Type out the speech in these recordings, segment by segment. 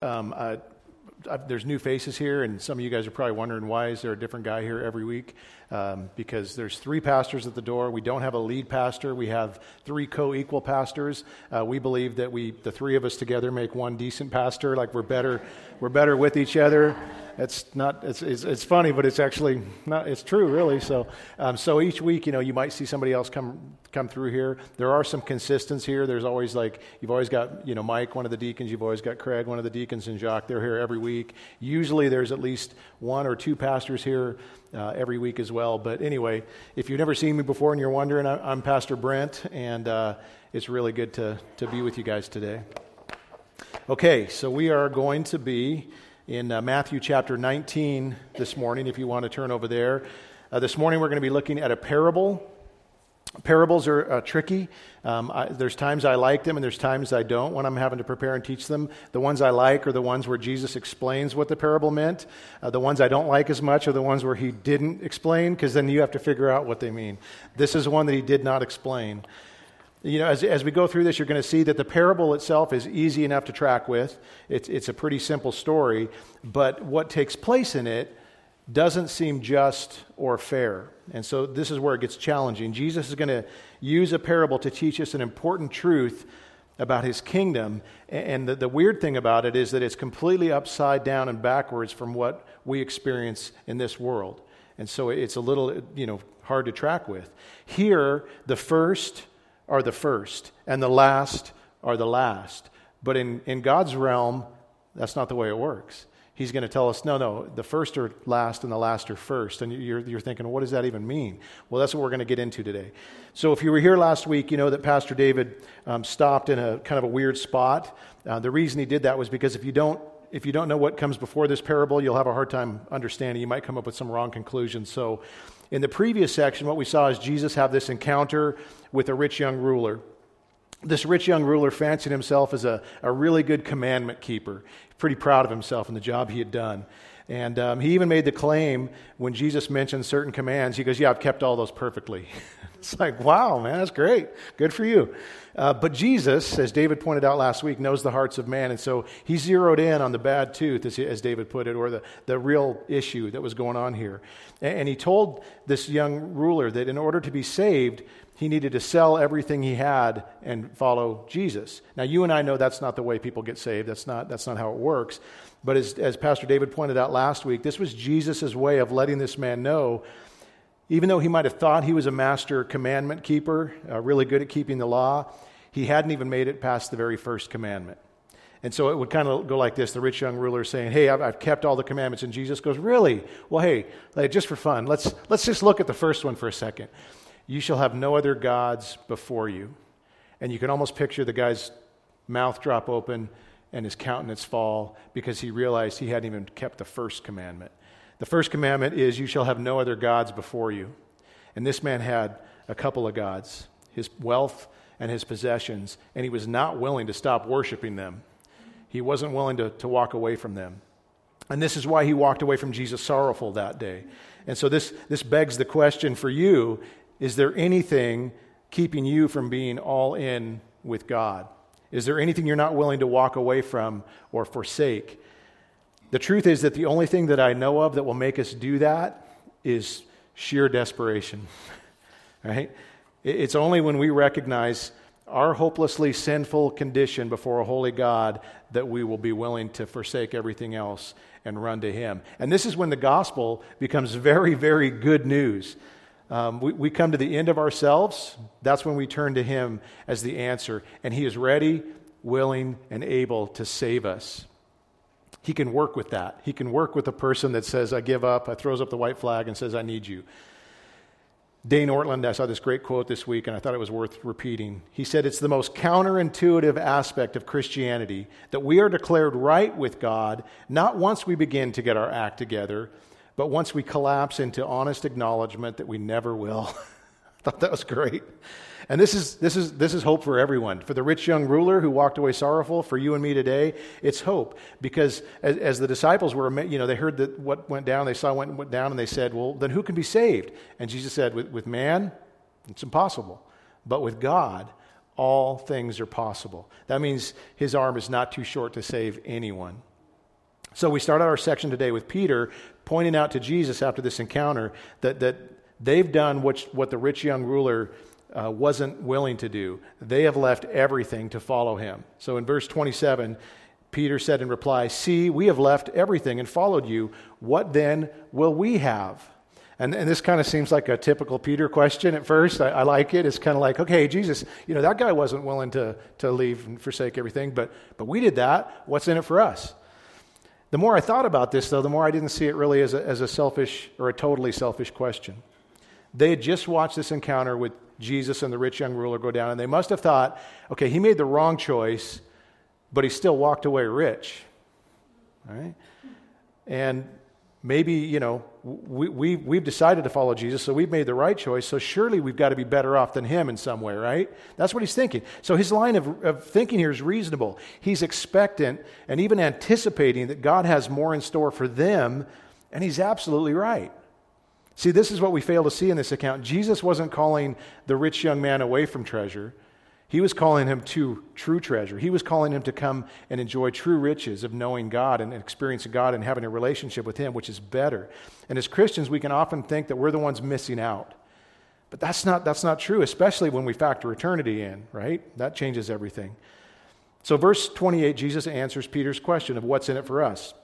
Um, uh, there's new faces here, and some of you guys are probably wondering why is there a different guy here every week? Um, because there's three pastors at the door. We don't have a lead pastor. We have three co-equal pastors. Uh, we believe that we, the three of us together, make one decent pastor. Like we're better, we're better with each other. It's not. It's, it's, it's funny, but it's actually not. It's true, really. So, um, so each week, you know, you might see somebody else come come through here. There are some consistents here. There's always like you've always got you know Mike, one of the deacons. You've always got Craig, one of the deacons, and Jacques. They're here every week. Usually, there's at least one or two pastors here uh, every week as well. But anyway, if you've never seen me before and you're wondering, I, am Pastor Brent, and uh, it's really good to to be with you guys today. Okay, so we are going to be in uh, Matthew chapter 19 this morning, if you want to turn over there. Uh, this morning, we're going to be looking at a parable. Parables are uh, tricky. Um, I, there's times I like them and there's times I don't when I'm having to prepare and teach them. The ones I like are the ones where Jesus explains what the parable meant. Uh, the ones I don't like as much are the ones where he didn't explain because then you have to figure out what they mean. This is one that he did not explain you know, as, as we go through this, you're going to see that the parable itself is easy enough to track with. It's, it's a pretty simple story, but what takes place in it doesn't seem just or fair. And so this is where it gets challenging. Jesus is going to use a parable to teach us an important truth about his kingdom. And the, the weird thing about it is that it's completely upside down and backwards from what we experience in this world. And so it's a little, you know, hard to track with. Here, the first are the first, and the last are the last. But in, in God's realm, that's not the way it works. He's going to tell us, no, no, the first are last and the last are first. And you're, you're thinking, what does that even mean? Well, that's what we're going to get into today. So if you were here last week, you know that Pastor David um, stopped in a kind of a weird spot. Uh, the reason he did that was because if you don't if you don't know what comes before this parable, you'll have a hard time understanding. You might come up with some wrong conclusions. So in the previous section, what we saw is Jesus have this encounter with a rich young ruler. This rich young ruler fancied himself as a, a really good commandment keeper, pretty proud of himself and the job he had done. And um, he even made the claim when Jesus mentioned certain commands, he goes, Yeah, I've kept all those perfectly. it's like, wow, man, that's great. Good for you. Uh, but Jesus, as David pointed out last week, knows the hearts of man. And so he zeroed in on the bad tooth, as, as David put it, or the, the real issue that was going on here. And, and he told this young ruler that in order to be saved, he needed to sell everything he had and follow Jesus. Now, you and I know that's not the way people get saved. That's not, that's not how it works. But as, as Pastor David pointed out last week, this was Jesus' way of letting this man know, even though he might have thought he was a master commandment keeper, uh, really good at keeping the law, he hadn't even made it past the very first commandment. And so it would kind of go like this the rich young ruler saying, Hey, I've, I've, kept all the commandments. And Jesus goes, Really? Well, hey, just for fun, let's, let's just look at the first one for a second. You shall have no other gods before you. And you can almost picture the guy's mouth drop open and his countenance fall because he realized he hadn't even kept the first commandment. The first commandment is, You shall have no other gods before you. And this man had a couple of gods his wealth and his possessions, and he was not willing to stop worshiping them. He wasn't willing to, to walk away from them. And this is why he walked away from Jesus sorrowful that day. And so this, this begs the question for you is there anything keeping you from being all in with God? Is there anything you're not willing to walk away from or forsake? The truth is that the only thing that I know of that will make us do that is sheer desperation. right? It's only when we recognize our hopelessly sinful condition before a holy God that we will be willing to forsake everything else and run to Him. And this is when the gospel becomes very, very good news. Um, we, we come to the end of ourselves, that's when we turn to Him as the answer. And He is ready, willing, and able to save us. He can work with that. He can work with a person that says, I give up, I throws up the white flag and says, I need you. Dane Ortlund, I saw this great quote this week and I thought it was worth repeating. He said, It's the most counterintuitive aspect of Christianity that we are declared right with God not once we begin to get our act together, but once we collapse into honest acknowledgement that we never will. I thought that was great. And this is, this, is, this is hope for everyone. For the rich young ruler who walked away sorrowful, for you and me today, it's hope. Because as, as the disciples were, you know, they heard that what went down, they saw what went down, and they said, well, then who can be saved? And Jesus said, with, with man, it's impossible. But with God, all things are possible. That means his arm is not too short to save anyone. So we start out our section today with Peter pointing out to Jesus after this encounter that, that they've done what, what the rich young ruler uh, wasn't willing to do. They have left everything to follow him. So in verse 27, Peter said in reply, See, we have left everything and followed you. What then will we have? And, and this kind of seems like a typical Peter question at first. I, I like it. It's kind of like, okay, Jesus, you know, that guy wasn't willing to, to leave and forsake everything, but, but we did that. What's in it for us? The more I thought about this, though, the more I didn't see it really as a, as a selfish or a totally selfish question. They had just watched this encounter with Jesus and the rich young ruler go down, and they must have thought, okay, he made the wrong choice, but he still walked away rich. Right? And maybe, you know, we, we, we've decided to follow Jesus, so we've made the right choice, so surely we've got to be better off than him in some way, right? That's what he's thinking. So his line of, of thinking here is reasonable. He's expectant and even anticipating that God has more in store for them, and he's absolutely right. See, this is what we fail to see in this account. Jesus wasn't calling the rich young man away from treasure. He was calling him to true treasure. He was calling him to come and enjoy true riches of knowing God and experiencing God and having a relationship with Him, which is better. And as Christians, we can often think that we're the ones missing out. But that's not, that's not true, especially when we factor eternity in, right? That changes everything. So, verse 28, Jesus answers Peter's question of what's in it for us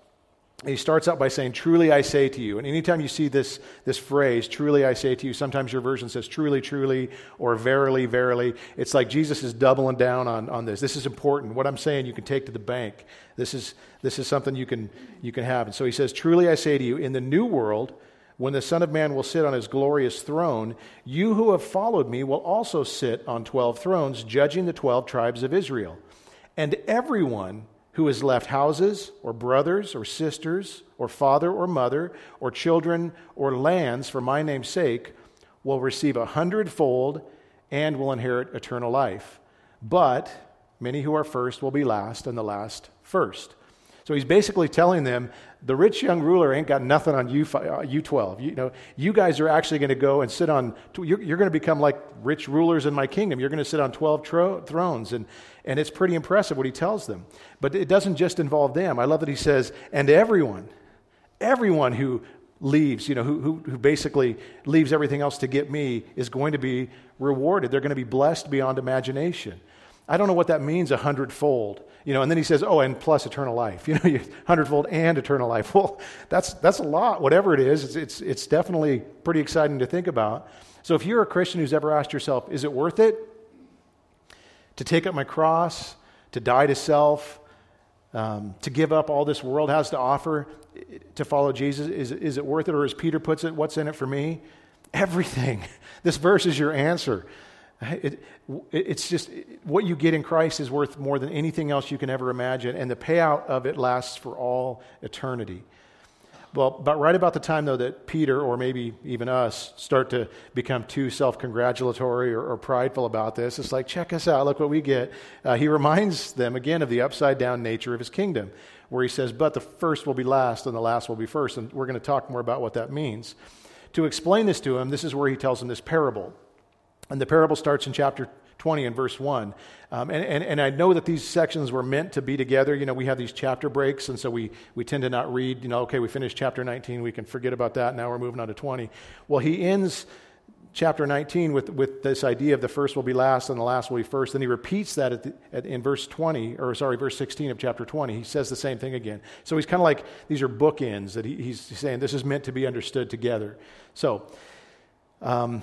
he starts out by saying, Truly I say to you. And anytime you see this, this phrase, truly I say to you, sometimes your version says truly, truly, or verily, verily. It's like Jesus is doubling down on, on this. This is important. What I'm saying you can take to the bank. This is, this is something you can, you can have. And so he says, Truly I say to you, in the new world, when the Son of Man will sit on his glorious throne, you who have followed me will also sit on 12 thrones, judging the 12 tribes of Israel. And everyone who has left houses, or brothers, or sisters, or father, or mother, or children, or lands for my name's sake, will receive a hundredfold and will inherit eternal life. But many who are first will be last, and the last first. So he's basically telling them the rich young ruler ain't got nothing on you, uh, you 12. You, know, you guys are actually going to go and sit on, you're, you're going to become like rich rulers in my kingdom. You're going to sit on 12 tro- thrones. And, and it's pretty impressive what he tells them. But it doesn't just involve them. I love that he says, and everyone, everyone who leaves, you know, who, who, who basically leaves everything else to get me is going to be rewarded. They're going to be blessed beyond imagination. I don't know what that means a hundredfold. You know, and then he says, oh, and plus eternal life. You know, hundredfold and eternal life. Well, that's, that's a lot, whatever it is. It's, it's, it's definitely pretty exciting to think about. So if you're a Christian who's ever asked yourself, is it worth it to take up my cross, to die to self, um, to give up all this world has to offer to follow Jesus? Is, is it worth it? Or as Peter puts it, what's in it for me? Everything. This verse is your answer. It, it's just what you get in Christ is worth more than anything else you can ever imagine, and the payout of it lasts for all eternity. Well, but right about the time, though, that Peter, or maybe even us, start to become too self congratulatory or, or, prideful about this, it's like, check us out, look what we get. Uh, he reminds them again of the upside down nature of his kingdom, where he says, But the first will be last, and the last will be first. And we're going to talk more about what that means. To explain this to him, this is where he tells them this parable. And the parable starts in chapter 20 and verse 1. Um, and, and, and, I know that these sections were meant to be together. You know, we have these chapter breaks, and so we, we tend to not read, you know, okay, we finished chapter 19, we can forget about that, now we're moving on to 20. Well, he ends chapter 19 with, with this idea of the first will be last and the last will be first. And he repeats that at the, at, in verse 20, or sorry, verse 16 of chapter 20. He says the same thing again. So he's kind of like these are bookends that he, he's saying this is meant to be understood together. So, um,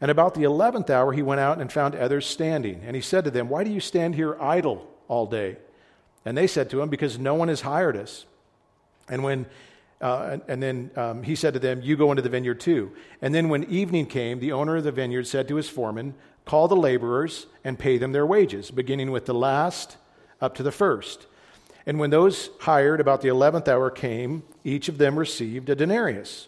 And about the eleventh hour, he went out and found others standing. And he said to them, Why do you stand here idle all day? And they said to him, Because no one has hired us. And when uh, and, then um, he said to them, You go into the vineyard too. And then when evening came, the owner of the vineyard said to his foreman, Call the laborers and pay them their wages, beginning with the last up to the first. And when those hired about the eleventh hour came, each of them received a denarius.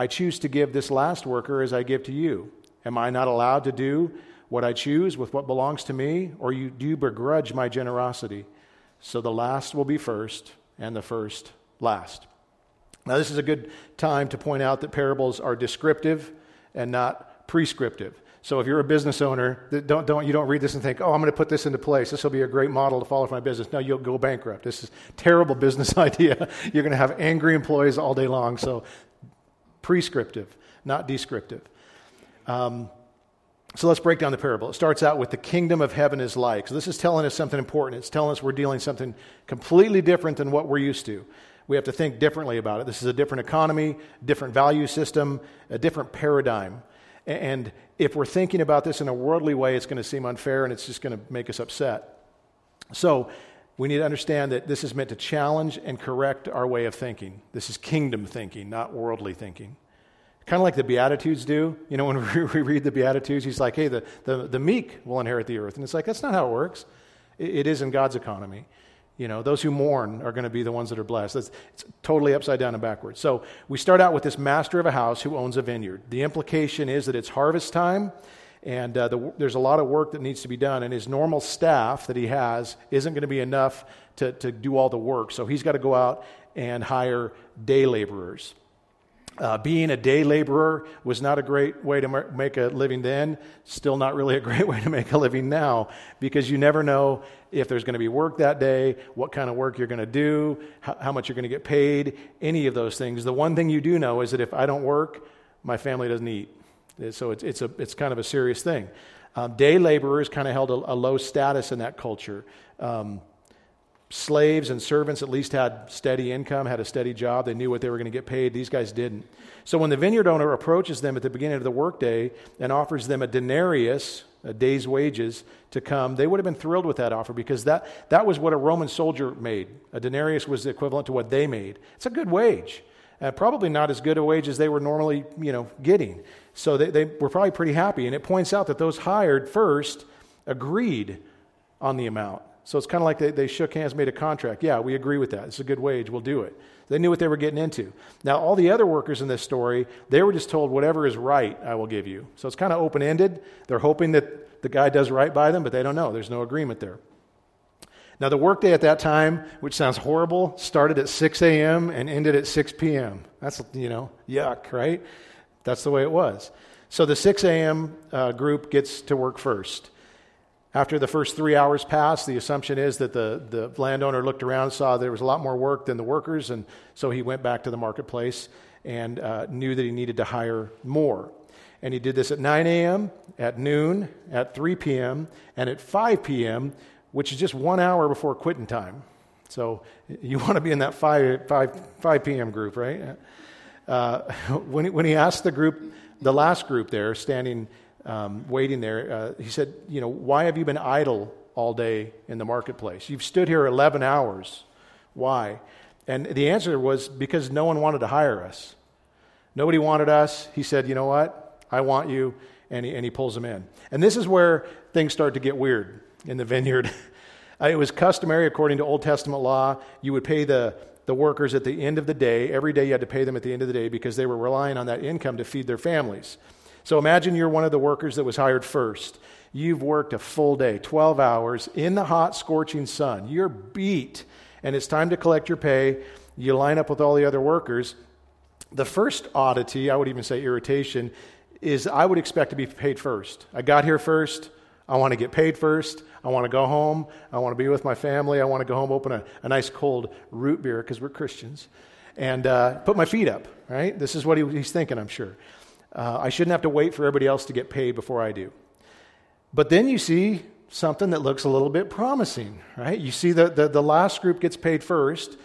I choose to give this last worker as I give to you. Am I not allowed to do what I choose with what belongs to me, or you, do you begrudge my generosity? So the last will be first, and the first last. Now, this is a good time to point out that parables are descriptive and not prescriptive. So if you're a business owner, don't, don't, you don't read this and think, oh, I'm going to put this into place. This will be a great model to follow for my business. No, you'll go bankrupt. This is terrible business idea. You're going to have angry employees all day long. So prescriptive, not descriptive. Um, so let's break down the parable. It starts out with the kingdom of heaven is like. So this is telling us something important. It's telling us we're dealing something completely different than what we're used to. We have to think differently about it. This is a different economy, different value system, a different paradigm. And if we're thinking about this in a worldly way, it's going to seem unfair and it's just going to make us upset. So we need to understand that this is meant to challenge and correct our way of thinking. This is kingdom thinking, not worldly thinking. Kind of like the Beatitudes do. You know, when we read the Beatitudes, he's like, hey, the, the, the meek will inherit the earth. And it's like, that's not how it works. it, it is in God's economy. You know, those who mourn are going to be the ones that are blessed. That's, it's totally upside down and backwards. So we start out with this master of a house who owns a vineyard. The implication is that it's harvest time, and uh, the, there's a lot of work that needs to be done, and his normal staff that he has isn't going to be enough to, to do all the work. So he's got to go out and hire day laborers. Uh, being a day laborer was not a great way to make a living then, still not really a great way to make a living now, because you never know if there's going to be work that day, what kind of work you're going to do, how much you're going to get paid, any of those things. The one thing you do know is that if I don't work, my family doesn't eat. So it's, it's, a, it's kind of a serious thing. Um, day laborers kind of held a, a, low status in that culture. Um, slaves and servants at least had steady income, had a steady job. They knew what they were going to get paid. These guys didn't. So when the vineyard owner approaches them at the beginning of the workday and offers them a denarius, a day's wages, to come, they would have been thrilled with that offer because that, that was what a Roman soldier made. A denarius was the equivalent to what they made. It's a good wage. Uh, probably not as good a wage as they were normally, you know, getting. So they, they were probably pretty happy. And it points out that those hired first agreed on the amount. So it's kind of like they, they shook hands, made a contract. Yeah, we agree with that. It's a good wage. We'll do it. They knew what they were getting into. Now, all the other workers in this story, they were just told, whatever is right, I will give you. So it's kind of open ended. They're hoping that the guy does right by them, but they don't know. There's no agreement there. Now, the workday at that time, which sounds horrible, started at 6 a.m. and ended at 6 p.m. That's, you know, yuck, right? That's the way it was. So the 6 a.m. Uh, group gets to work first. After the first three hours passed, the assumption is that the, the landowner looked around, saw there was a lot more work than the workers, and so he went back to the marketplace and uh, knew that he needed to hire more. And he did this at 9 a.m., at noon, at 3 p.m., and at 5 p.m., which is just one hour before quitting time. So you want to be in that 5, 5, 5 p.m. group, right? Uh, when, he, when he asked the group, the last group there, standing um, waiting there, uh, he said, You know, why have you been idle all day in the marketplace? You've stood here 11 hours. Why? And the answer was because no one wanted to hire us. Nobody wanted us. He said, You know what? I want you. And he, and he pulls them in. And this is where things start to get weird in the vineyard. Uh, it was customary, according to Old Testament law, you would pay the, the workers at the end of the day. Every day you had to pay them at the end of the day because they were relying on that income to feed their families. So imagine you're one of the workers that was hired first. You've worked a full day, 12 hours in the hot, scorching sun. You're beat, and it's time to collect your pay. You line up with all the other workers. The first oddity, I would even say irritation, is I would expect to be paid first. I got here first. I want to get paid first. I want to go home. I want to be with my family. I want to go home, open a, a nice cold root beer because we're Christians, and uh, put my feet up, right? This is what he, he's thinking, I'm sure. Uh, I shouldn't have to wait for everybody else to get paid before I do. But then you see something that looks a little bit promising, right? You see that the, the last group gets paid first.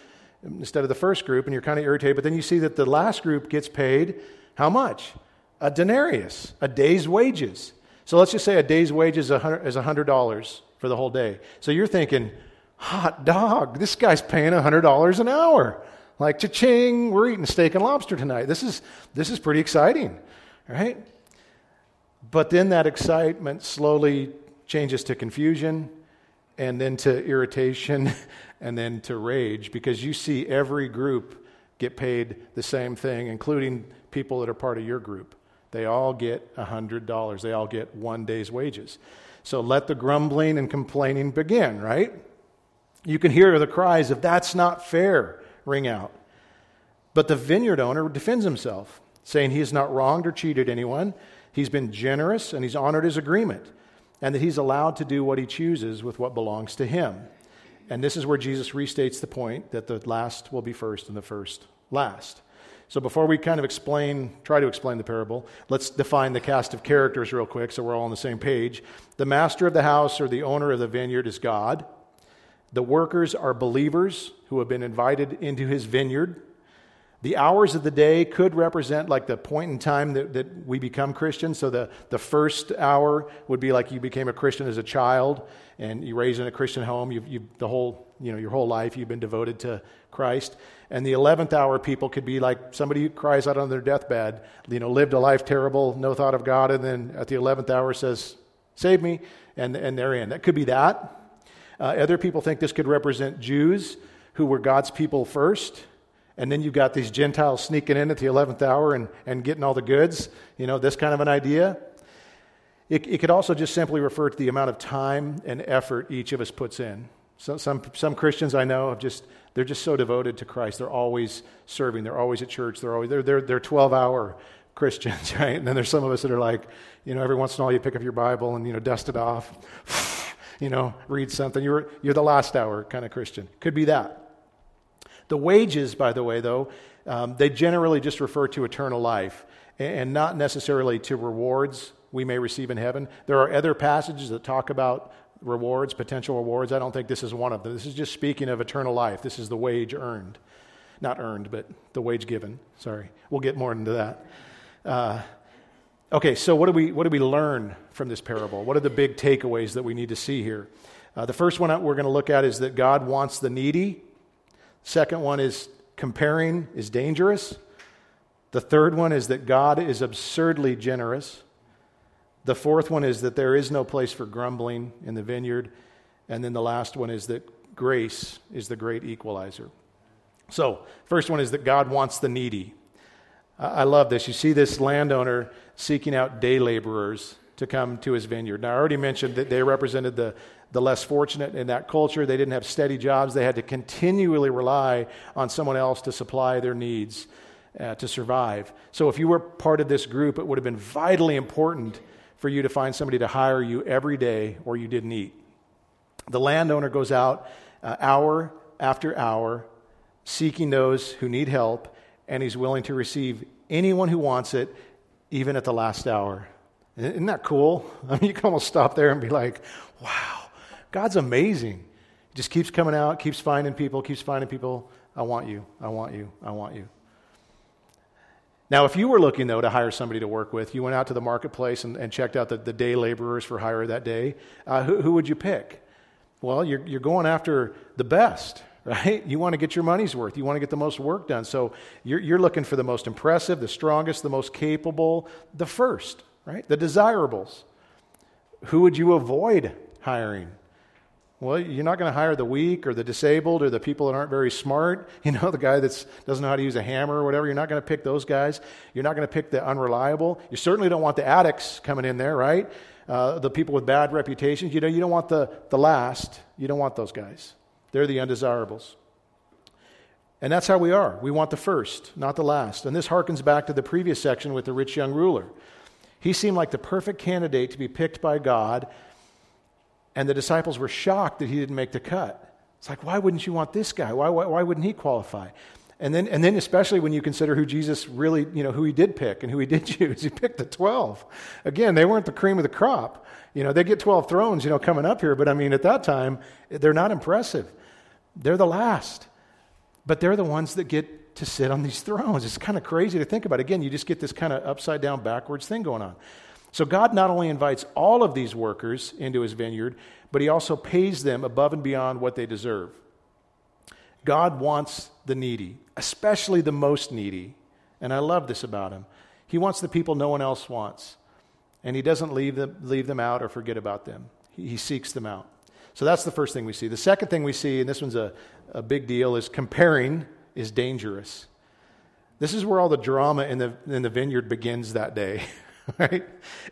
instead of the first group, and you're kind of irritated. But then you see that the last group gets paid how much? A denarius, a day's wages. So let's just say a day's wages is $100 for the whole day. So you're thinking, hot dog, this guy's paying $100 an hour. Like, cha-ching, we're eating steak and lobster tonight. This is, this is pretty exciting, right? But then that excitement slowly changes to confusion and then to irritation and then to rage because you see every group get paid the same thing, including people that are part of your group. They all get $100. They all get one day's wages. So let the grumbling and complaining begin, right? You can hear the cries of, that's not fair, ring out. But the vineyard owner defends himself, saying he has not wronged or cheated anyone. He's been generous and he's honored his agreement, and that he's allowed to do what he chooses with what belongs to him. And this is where Jesus restates the point that the last will be first and the first last. So before we kind of explain, try to explain the parable, let's define the cast of characters real quick so we're all on the same page. The master of the house or the owner of the vineyard is God. The workers are believers who have been invited into his vineyard. The hours of the day could represent like the point in time that, that we become Christians. So the, the first hour would be like you became a Christian as a child and you raised in a Christian home. You've, you, the whole, you know, your whole life you've been devoted to Christ. And the 11th hour people could be like somebody who cries out on their deathbed, you know, lived a life terrible, no thought of God, and then at the 11th hour says, Save me, and, and they're in. That could be that. Uh, other people think this could represent Jews who were God's people first. And then you've got these Gentiles sneaking in at the 11th hour and, and getting all the goods. You know, this kind of an idea. It, it could also just simply refer to the amount of time and effort each of us puts in. So, some, some Christians I know have just, they're just so devoted to Christ. They're always serving. They're always at church. They're always, they're, they're, they're 12 hour Christians, right? And then there's some of us that are like, you know, every once in a while you pick up your Bible and, you know, dust it off you know, read something. You're, you're the last hour kind of Christian. Could be that. The wages, by the way, though, um, they generally just refer to eternal life and not necessarily to rewards we may receive in heaven. There are other passages that talk about rewards, potential rewards. I don't think this is one of them. This is just speaking of eternal life. This is the wage earned. Not earned, but the wage given. Sorry. We'll get more into that. Uh, Okay, so what do we, what do we learn from this parable? What are the big takeaways that we need to see here? Uh, the first one we're going to look at is that God wants the needy. Second one is comparing is dangerous. The third one is that God is absurdly generous. The fourth one is that there is no place for grumbling in the vineyard. And then the last one is that grace is the great equalizer. So, first one is that God wants the needy. I love this. You see this landowner seeking out day laborers to come to his vineyard. Now, I already mentioned that they represented the, the less fortunate in that culture. They didn't have steady jobs, they had to continually rely on someone else to supply their needs uh, to survive. So, if you were part of this group, it would have been vitally important for you to find somebody to hire you every day or you didn't eat. The landowner goes out uh, hour after hour seeking those who need help, and he's willing to receive anyone who wants it even at the last hour. Isn't that cool? I mean, you can almost stop there and be like, wow, God's amazing. He just keeps coming out, keeps finding people, keeps finding people. I want you, I want you, I want you. Now, if you were looking, though, to hire somebody to work with, you went out to the marketplace and, and checked out the, the, day laborers for hire that day, uh, who, who would you pick? Well, you're, you're going after the best, right? You want to get your money's worth. You want to get the most work done. So you're, you're looking for the most impressive, the strongest, the most capable, the first, right? The desirables. Who would you avoid hiring? Well, you're not going to hire the weak or the disabled or the people that aren't very smart. You know, the guy that doesn't know how to use a hammer or whatever. You're not going to pick those guys. You're not going to pick the unreliable. You certainly don't want the addicts coming in there, right? Uh, the people with bad reputations. You know, you don't want the, the last. You don't want those guys. They're the undesirables. And that's how we are. We want the first, not the last. And this harkens back to the previous section with the rich young ruler. He seemed like the perfect candidate to be picked by God, and the disciples were shocked that he didn't make the cut. It's like, why wouldn't you want this guy? Why, why, why wouldn't he qualify? And then, and then, especially when you consider who Jesus really, you know, who he did pick and who he did choose, he picked the 12. Again, they weren't the cream of the crop. You know, they get 12 thrones, you know, coming up here, but I mean, at that time, they're not impressive. They're the last. but they're the ones that get to sit on these thrones. It's kind of crazy to think about. Again, you just get this kind of upside down, backwards thing going on. So God not only invites all of these workers into his vineyard, but he also pays them above and beyond what they deserve. God wants the needy, especially the most needy. And I love this about him. He wants the people no one else wants. And he doesn't leave them, leave them out or forget about them, he, he seeks them out. So that's the first thing we see. The second thing we see, and this one's a, a big deal, is comparing is dangerous. This is where all the drama in the, in the vineyard begins that day. Right?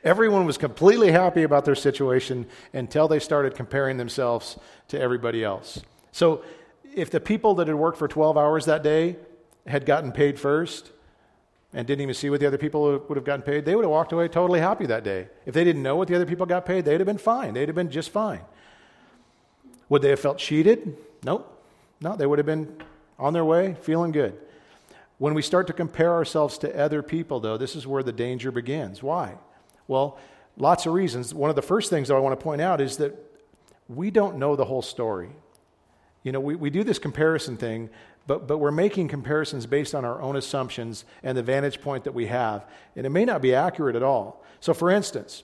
Everyone was completely happy about their situation until they started comparing themselves to everybody else. So, if the people that had worked for 12 hours that day had gotten paid first and didn't even see what the other people would have gotten paid, they would have walked away totally happy that day. If they didn't know what the other people got paid, they'd have been fine. They'd have been just fine. Would they have felt cheated? Nope. No, they would have been on their way, feeling good. When we start to compare ourselves to other people, though, this is where the danger begins. Why? Well, lots of reasons. One of the first things that I want to point out is that we don't know the whole story. You know, we, we do this comparison thing, but, but we're making comparisons based on our own assumptions and the vantage point that we have. And it may not be accurate at all. So, for instance,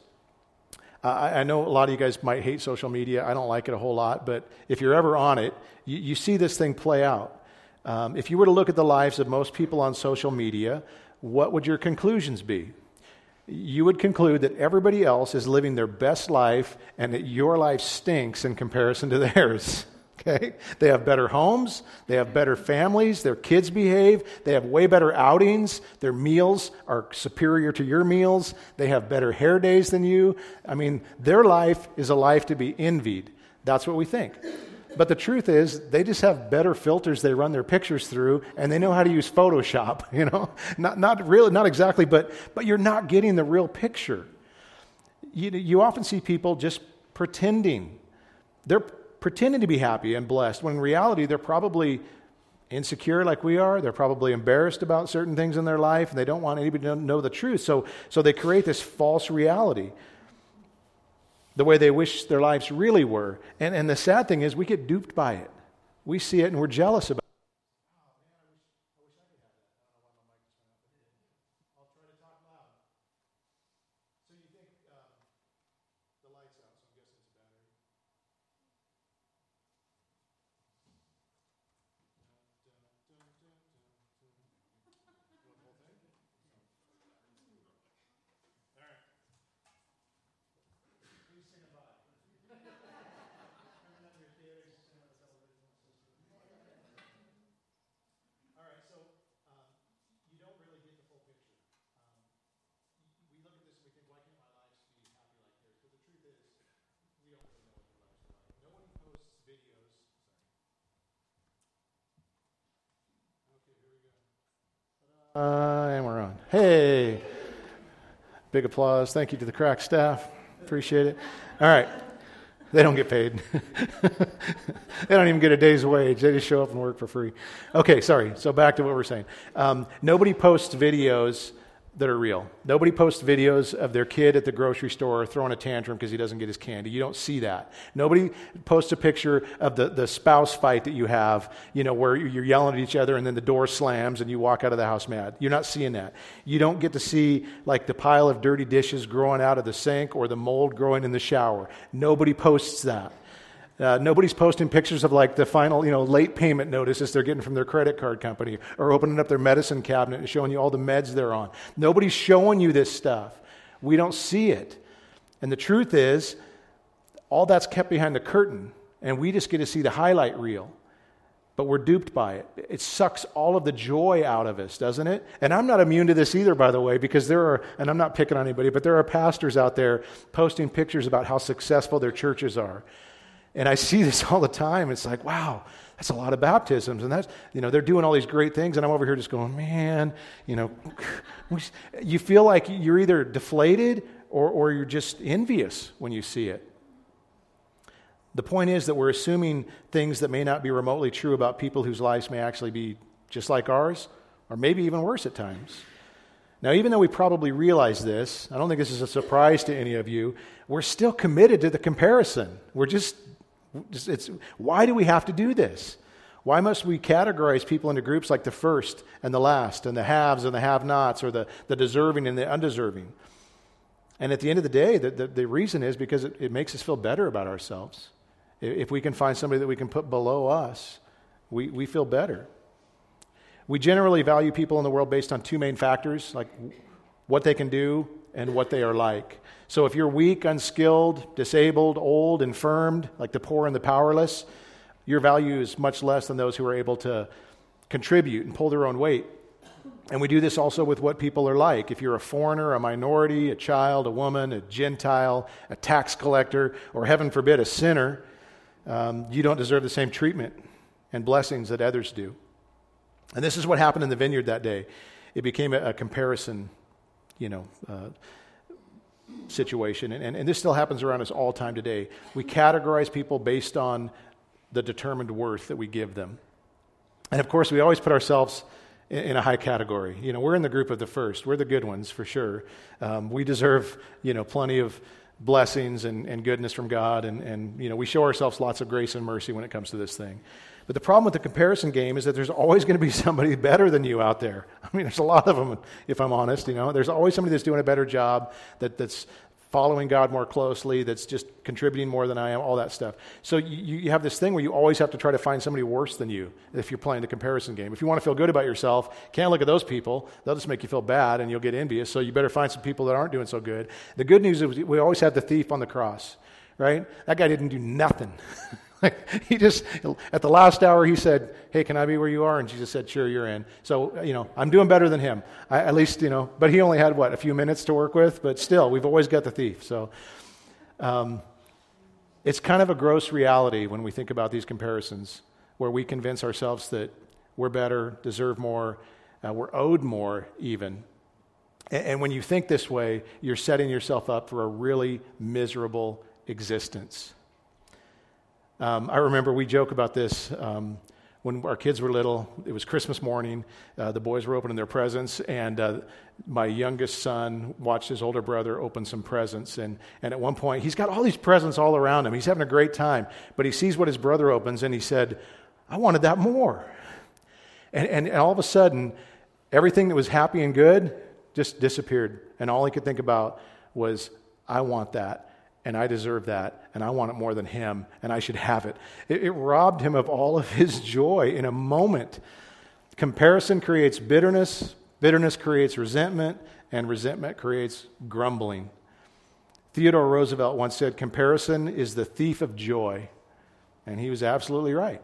I, I, know a lot of you guys might hate social media. I don't like it a whole lot, but if you're ever on it, you, you see this thing play out. Um, if you were to look at the lives of most people on social media, what would your conclusions be? You would conclude that everybody else is living their best life and that your life stinks in comparison to theirs. Okay? They have better homes, they have better families, their kids behave, they have way better outings, their meals are superior to your meals, they have better hair days than you. I mean, their life is a life to be envied. That's what we think. But the truth is, they just have better filters they run their pictures through, and they know how to use Photoshop, you know? Not, not really, not exactly, but, but you're not getting the real picture. You, you often see people just pretending. They're pretending to be happy and blessed, when in reality, they're probably insecure like we are. They're probably embarrassed about certain things in their life, and they don't want anybody to know the truth. So, so they create this false reality the way they wish their lives really were. And, and the sad thing is, we get duped by it. We see it and we're jealous about it. Uh, and we're on. Hey. Big applause. Thank you to the crack staff. Appreciate it. All right. They don't get paid. they don't even get a day's wage. They just show up and work for free. Okay, sorry. So back to what we're saying. Um, nobody posts videos that are real. Nobody posts videos of their kid at the grocery store throwing a tantrum because he doesn't get his candy. You don't see that. Nobody posts a picture of the, the spouse fight that you have, you know, where you're yelling at each other and then the door slams and you walk out of the house mad. You're not seeing that. You don't get to see like the pile of dirty dishes growing out of the sink or the mold growing in the shower. Nobody posts that. Uh, nobody's posting pictures of like the final, you know, late payment notices they're getting from their credit card company or opening up their medicine cabinet and showing you all the meds they're on. Nobody's showing you this stuff. We don't see it. And the truth is, all that's kept behind the curtain, and we just get to see the highlight reel. But we're duped by it. It sucks all of the joy out of us, doesn't it? And I'm not immune to this either, by the way, because there are, and I'm not picking on anybody, but there are pastors out there posting pictures about how successful their churches are. And I see this all the time. It's like, wow, that's a lot of baptisms. And that's, you know, they're doing all these great things. And I'm over here just going, man, you know, you feel like you're either deflated or, or you're just envious when you see it. The point is that we're assuming things that may not be remotely true about people whose lives may actually be just like ours, or maybe even worse at times. Now, even though we probably realize this, I don't think this is a surprise to any of you, we're still committed to the comparison. We're just it's, why do we have to do this? Why must we categorize people into groups like the first and the last, and the haves and the have nots, or the, the deserving and the undeserving? And at the end of the day, the, the, the reason is because it, it, makes us feel better about ourselves. If we can find somebody that we can put below us, we, we feel better. We generally value people in the world based on two main factors, like what they can do and what they are like. So if you're weak, unskilled, disabled, old, infirmed, like the poor and the powerless, your value is much less than those who are able to contribute and pull their own weight. And we do this also with what people are like. If you're a foreigner, a minority, a child, a woman, a Gentile, a tax collector, or heaven forbid, a sinner, um, you don't deserve the same treatment and blessings that others do. And this is what happened in the vineyard that day. It became a, a comparison, you know, uh, situation. And, and, and, this still happens around us all time today. We categorize people based on the determined worth that we give them. And of course, we always put ourselves in a high category. You know, we're in the group of the first. We're the good ones for sure. Um, we deserve, you know, plenty of blessings and, and goodness from God, and, and, you know, we show ourselves lots of grace and mercy when it comes to this thing. But the problem with the comparison game is that there's always going to be somebody better than you out there. I mean, there's a lot of them, if I'm honest. You know, there's always somebody that's doing a better job, that, that's following God more closely, that's just contributing more than I am, all that stuff. So you, you have this thing where you always have to try to find somebody worse than you if you're playing the comparison game. If you want to feel good about yourself, can't look at those people. They'll just make you feel bad and you'll get envious. So you better find some people that aren't doing so good. The good news is we always have the thief on the cross, right? That guy didn't do nothing. he just, at the last hour, he said, Hey, can I be where you are? And Jesus said, Sure, you're in. So, you know, I'm doing better than him. I, at least, you know, but he only had, what, a few minutes to work with? But still, we've always got the thief. So, um, it's kind of a gross reality when we think about these comparisons where we convince ourselves that we're better, deserve more, uh, we're owed more, even. And, and when you think this way, you're setting yourself up for a really miserable existence. Um, I remember we joke about this um, when our kids were little. It was Christmas morning. Uh, the boys were opening their presents, and uh, my youngest son watched his older brother open some presents. And, and at one point, he's got all these presents all around him. He's having a great time, but he sees what his brother opens, and he said, I wanted that more. And, and, and all of a sudden, everything that was happy and good just disappeared. And all he could think about was, I want that and I deserve that, and I want it more than him, and I should have it. It, it robbed him of all of his joy in a moment. Comparison creates bitterness, bitterness creates resentment, and resentment creates grumbling. Theodore Roosevelt once said, Comparison is the thief of joy. And he was absolutely right.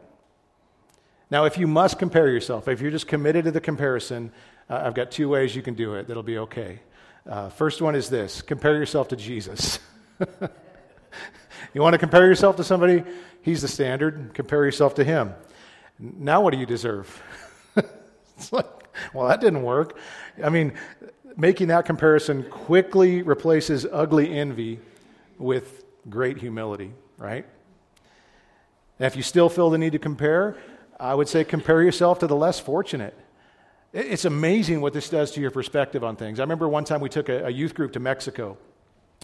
Now, if you must compare yourself, if you're just committed to the comparison, uh, I've got two ways you can do it that'll be okay. Uh, first one is this compare yourself to Jesus. you want to compare yourself to somebody? He's the standard. Compare yourself to him. Now, what do you deserve? it's like, well, that didn't work. I mean, making that comparison quickly replaces ugly envy with great humility, right? And if you still feel the need to compare, I would say compare yourself to the less fortunate. It's amazing what this does to your perspective on things. I remember one time we took a, youth group to Mexico.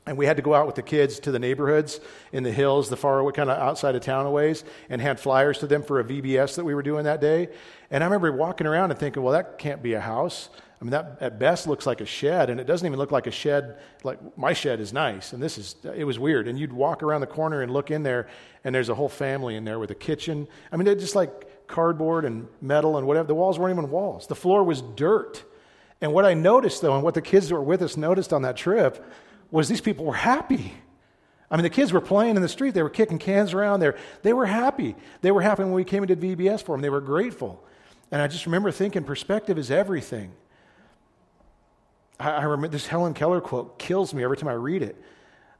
And we had to go out with the kids to the neighborhoods in the hills, the far away, kind of outside of town ways, and hand flyers to them for a VBS that we were doing that day. And I remember walking around and thinking, well, that can't be a house. I mean, that at best looks like a shed, and it doesn't even look like a shed. Like my shed is nice, and this is, it was weird. And you'd walk around the corner and look in there, and there's a whole family in there with a kitchen. I mean, they're just like cardboard and metal and whatever. The walls weren't even walls, the floor was dirt. And what I noticed, though, and what the kids that were with us noticed on that trip, was these people were happy. I mean, the kids were playing in the street. They were kicking cans around there. They were happy. They were happy when we came into VBS for them. They were grateful. And I just remember thinking perspective is everything. I, I remember this Helen Keller quote kills me every time I read it.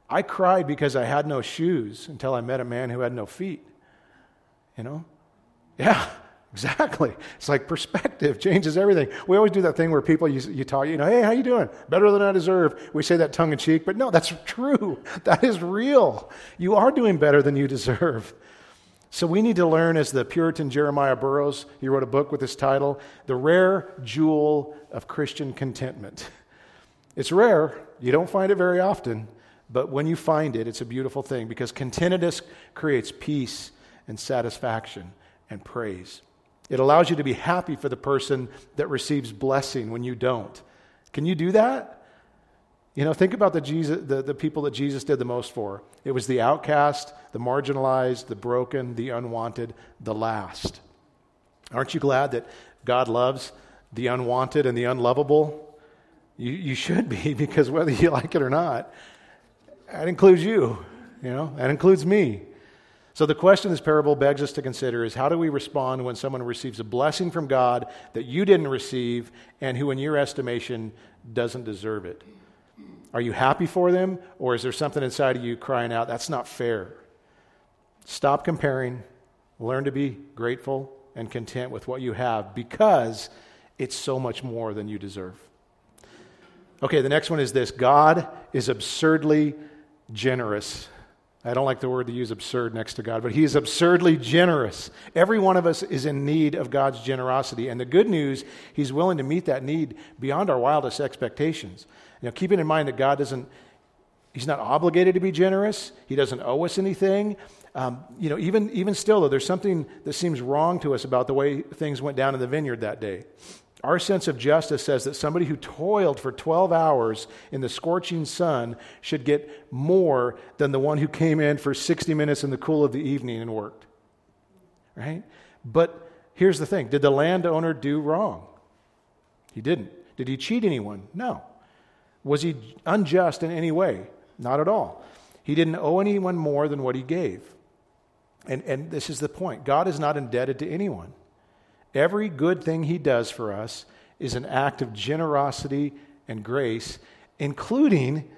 I cried because I had no shoes until I met a man who had no feet. You know? Yeah. Exactly. It's like perspective changes everything. We always do that thing where people you, you talk, you know, hey, how you doing? Better than I deserve. We say that tongue in cheek, but no, that's true. That is real. You are doing better than you deserve. So we need to learn, as the Puritan Jeremiah Burroughs, he wrote a book with this title, The Rare Jewel of Christian Contentment. It's rare. You don't find it very often, but when you find it, it's a beautiful thing because contentedness creates peace and satisfaction and praise. It allows you to be happy for the person that receives blessing when you don't. Can you do that? You know, think about the, Jesus, the, the people that Jesus did the most for. It was the outcast, the marginalized, the broken, the unwanted, the last. Aren't you glad that God loves the unwanted and the unlovable? You, you should be, because whether you like it or not, that includes you. You know, that includes me. So the question this parable begs us to consider is how do we respond when someone receives a blessing from God that you didn't receive and who, in your estimation, doesn't deserve it? Are you happy for them, or is there something inside of you crying out, that's not fair? Stop comparing, learn to be grateful and content with what you have because it's so much more than you deserve. Okay, the next one is this God is absurdly generous. I don't like the word to use absurd next to God, but He is absurdly generous. Every one of us is in need of God's generosity. And the good news, He's willing to meet that need beyond our wildest expectations. Know, keeping in mind that God doesn't, He's not obligated to be generous, He doesn't owe us anything. Um, you know, even, even still, though, there's something that seems wrong to us about the way things went down in the vineyard that day. Our sense of justice says that somebody who toiled for 12 hours in the scorching sun should get more than the one who came in for 60 minutes in the cool of the evening and worked. Right? But here's the thing Did the landowner do wrong? He didn't. Did he cheat anyone? No. Was he unjust in any way? Not at all. He didn't owe anyone more than what he gave. And, and this is the point God is not indebted to anyone. Every good thing He does for us is an act of generosity and grace, including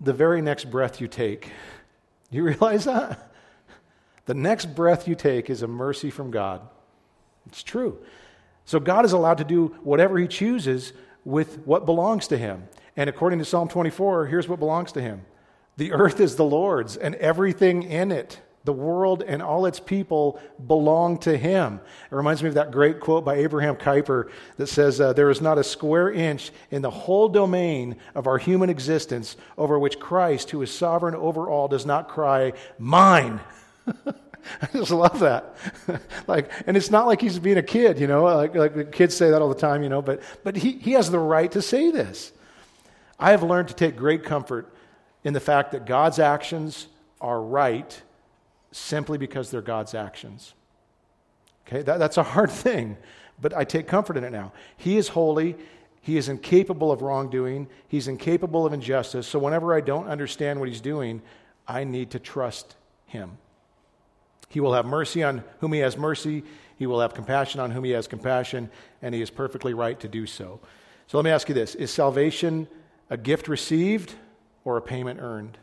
the very next breath you take. You realize that? The next breath you take is a mercy from God. It's true. So God is allowed to do whatever He chooses with what belongs to Him. And according to Psalm 24, here's what belongs to Him the earth is the Lord's and everything in it. The world and all its people belong to him. It reminds me of that great quote by Abraham Kuyper that says, uh, There is not a square inch in the whole domain of our human existence over which Christ, who is sovereign over all, does not cry, Mine. I just love that. like, and it's not like he's being a kid, you know, like, like kids say that all the time, you know, but, but he, he has the right to say this. I have learned to take great comfort in the fact that God's actions are right simply because they're God's actions. Okay, that, that's a hard thing, but I take comfort in it now. He is holy. He is incapable of wrongdoing. He's incapable of injustice. So whenever I don't understand what he's doing, I need to trust him. He will have mercy on whom he has mercy. He will have compassion on whom he has compassion, and he is perfectly right to do so. So let me ask you this Is salvation a gift received or a payment earned?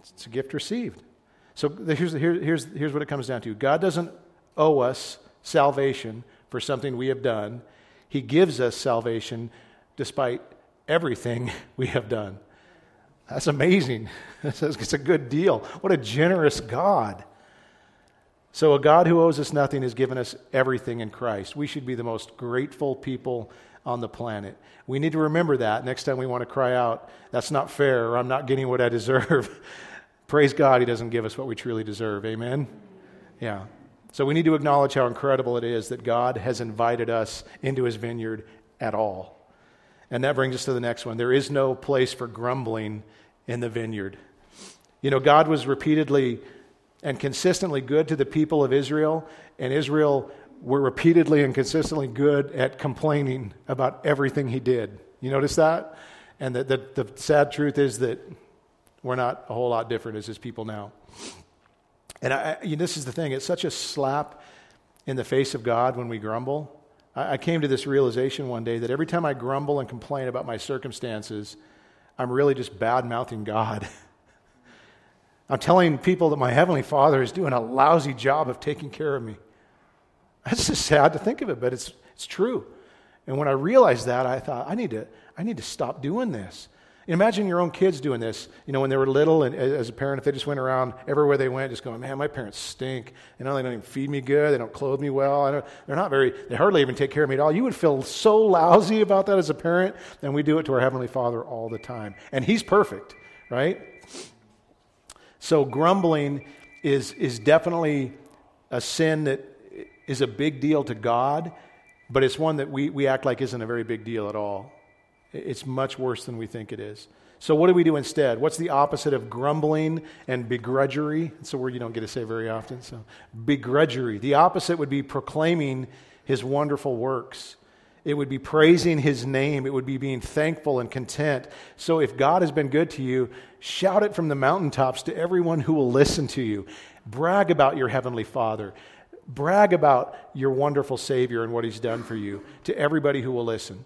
It's a gift received. So here's, here, here's, here's what it comes down to God doesn't owe us salvation for something we have done, He gives us salvation despite everything we have done. That's amazing. It's a good deal. What a generous God. So, a God who owes us nothing has given us everything in Christ. We should be the most grateful people on the planet. We need to remember that next time we want to cry out, that's not fair, or I'm not getting what I deserve. Praise God, He doesn't give us what we truly deserve. Amen? Yeah. So we need to acknowledge how incredible it is that God has invited us into His vineyard at all. And that brings us to the next one. There is no place for grumbling in the vineyard. You know, God was repeatedly and consistently good to the people of Israel, and Israel were repeatedly and consistently good at complaining about everything He did. You notice that? And the, the, the sad truth is that we're not a whole lot different as his people now. And I, you know, this is the thing it's such a slap in the face of God when we grumble. I, I came to this realization one day that every time I grumble and complain about my circumstances, I'm really just bad mouthing God. I'm telling people that my Heavenly Father is doing a lousy job of taking care of me. That's just sad to think of it, but it's, it's true. And when I realized that, I thought, I need to, I need to stop doing this. Imagine your own kids doing this, you know, when they were little, and as a parent, if they just went around everywhere they went, just going, man, my parents stink. You know, they don't even feed me good. They don't clothe me well. they're not very, they hardly even take care of me at all. You would feel so lousy about that as a parent, and we do it to our Heavenly Father all the time. And He's perfect, right? So grumbling is, is definitely a sin that is a big deal to God, but it's one that we, we act like isn't a very big deal at all. It's much worse than we think it is. So, what do we do instead? What's the opposite of grumbling and begrudgery? It's a word you don't get to say very often. So, begrudgery. The opposite would be proclaiming his wonderful works. It would be praising his name. It would be being thankful and content. So, if God has been good to you, shout it from the mountaintops to everyone who will listen to you. Brag about your heavenly Father. Brag about your wonderful Savior and what he's done for you to everybody who will listen.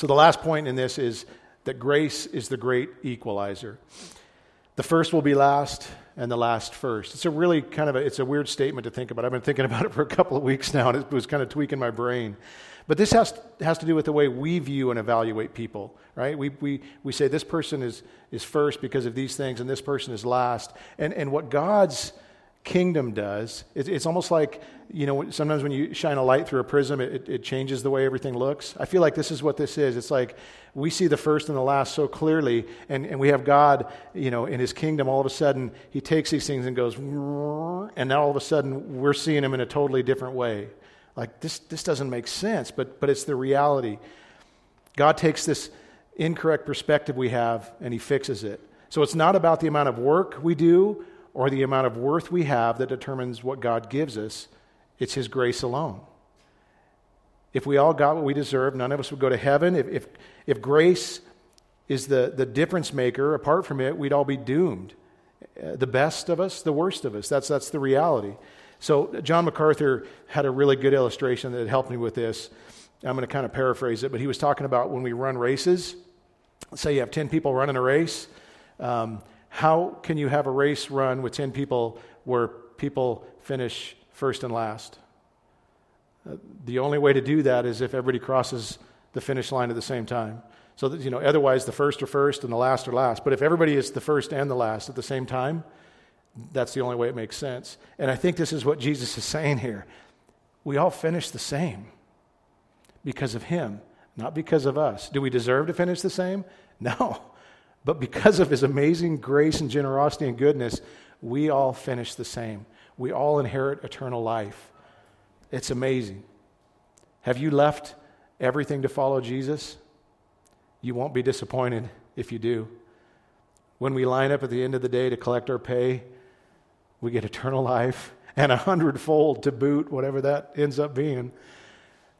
So, the last point in this is that grace is the great equalizer. The first will be last, and the last first. It's a really kind of a, it's a weird statement to think about. I've been thinking about it for a couple of weeks now, and it was kind of tweaking my brain. But this has, has to do with the way we view and evaluate people, right? We, we, we say this person is, is first because of these things, and this person is last. And, and what God's kingdom does, it, it's almost like, you know, sometimes when you shine a light through a prism, it, it changes the way everything looks. I feel like this is what this is. It's like we see the first and the last so clearly, and, and we have God, you know, in his kingdom, all of a sudden, he takes these things and goes, and now all of a sudden, we're seeing him in a totally different way. Like, this, this doesn't make sense, but, but it's the reality. God takes this incorrect perspective we have and he fixes it. So it's not about the amount of work we do or the amount of worth we have that determines what God gives us, it's his grace alone. If we all got what we deserve, none of us would go to heaven. If, if, if grace is the, the difference maker, apart from it, we'd all be doomed. Uh, the best of us, the worst of us. That's, that's the reality. So, John MacArthur had a really good illustration that helped me with this. I'm going to kind of paraphrase it, but he was talking about when we run races. Say you have 10 people running a race. Um, how can you have a race run with 10 people where people finish first and last? Uh, the only way to do that is if everybody crosses the finish line at the same time. So that, you know, otherwise the first are first and the last are last. But if everybody is the first and the last at the same time, that's the only way it makes sense. And I think this is what Jesus is saying here. We all finish the same because of him, not because of us. Do we deserve to finish the same? No. But because of his amazing grace and generosity and goodness, we all finish the same. We all inherit eternal life. It's amazing. Have you left everything to follow Jesus? You won't be disappointed if you do. When we line up at the end of the day to collect our pay, we get eternal life and a hundredfold to boot, whatever that ends up being.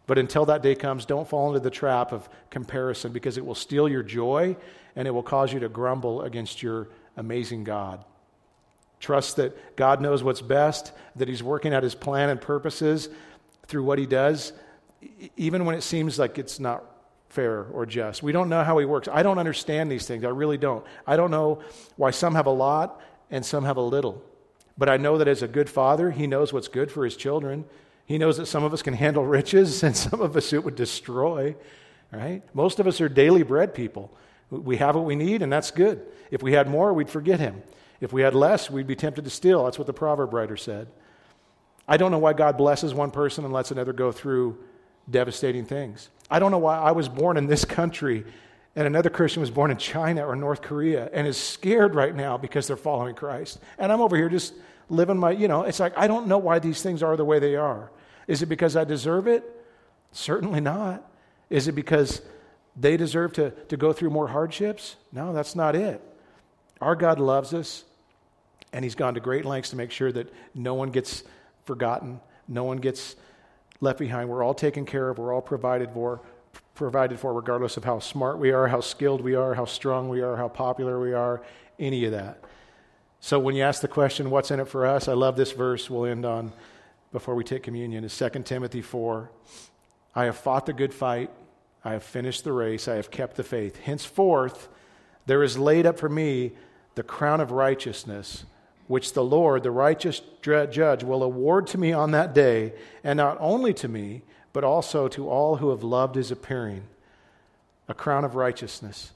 But until that day comes, don't fall into the trap of comparison because it will steal your joy and it will cause you to grumble against your amazing God. Trust that God knows what's best, that He's working out His plan and purposes through what He does, even when it seems like it's not fair or just. We don't know how He works. I don't understand these things. I really don't. I don't know why some have a lot and some have a little. But I know that as a good father, he knows what's good for his children. He knows that some of us can handle riches and some of us it would destroy, right? Most of us are daily bread people. We have what we need, and that's good. If we had more, we'd forget him. If we had less, we'd be tempted to steal. That's what the proverb writer said. I don't know why God blesses one person and lets another go through devastating things. I don't know why I was born in this country and another Christian was born in China or North Korea and is scared right now because they're following Christ. And I'm over here just living my, you know, it's like, I don't know why these things are the way they are. Is it because I deserve it? Certainly not. Is it because they deserve to, to go through more hardships? No, that's not it. Our God loves us, and He's gone to great lengths to make sure that no one gets forgotten, no one gets left behind. We're all taken care of, we're all provided for provided for, regardless of how smart we are, how skilled we are, how strong we are, how popular we are, any of that. So when you ask the question, what's in it for us? I love this verse we'll end on before we take communion. Is 2 Timothy 4. I have fought the good fight. I have finished the race. I have kept the faith. Henceforth, there is laid up for me the crown of righteousness, which the Lord, the righteous judge, will award to me on that day, and not only to me, but also to all who have loved his appearing. A crown of righteousness,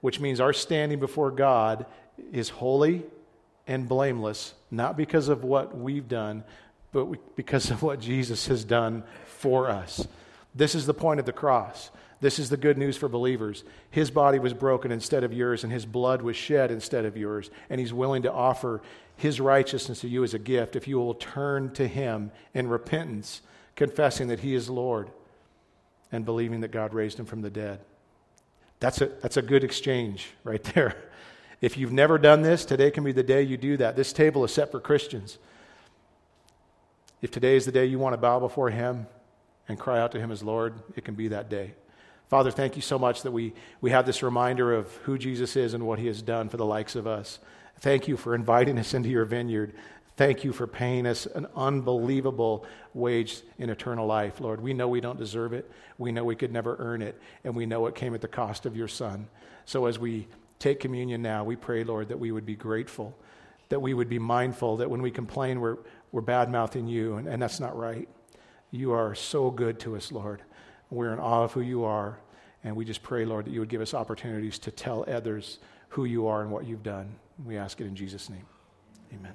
which means our standing before God is holy and blameless, not because of what we've done, but because of what Jesus has done for us. This is the point of the cross. This is the good news for believers. His body was broken instead of yours, and his blood was shed instead of yours. And he's willing to offer his righteousness to you as a gift if you will turn to him in repentance, confessing that he is Lord and believing that God raised him from the dead. That's a, that's a good exchange right there. If you've never done this, today can be the day you do that. This table is set for Christians. If today is the day you want to bow before him and cry out to him as Lord, it can be that day. Father, thank you so much that we, we have this reminder of who Jesus is and what he has done for the likes of us. Thank you for inviting us into your vineyard. Thank you for paying us an unbelievable wage in eternal life, Lord. We know we don't deserve it. We know we could never earn it. And we know it came at the cost of your Son. So as we take communion now, we pray, Lord, that we would be grateful, that we would be mindful that when we complain, we're, we're bad mouthing you, and, and that's not right. You are so good to us, Lord. We're in awe of who you are. And we just pray, Lord, that you would give us opportunities to tell others who you are and what you've done. We ask it in Jesus' name. Amen.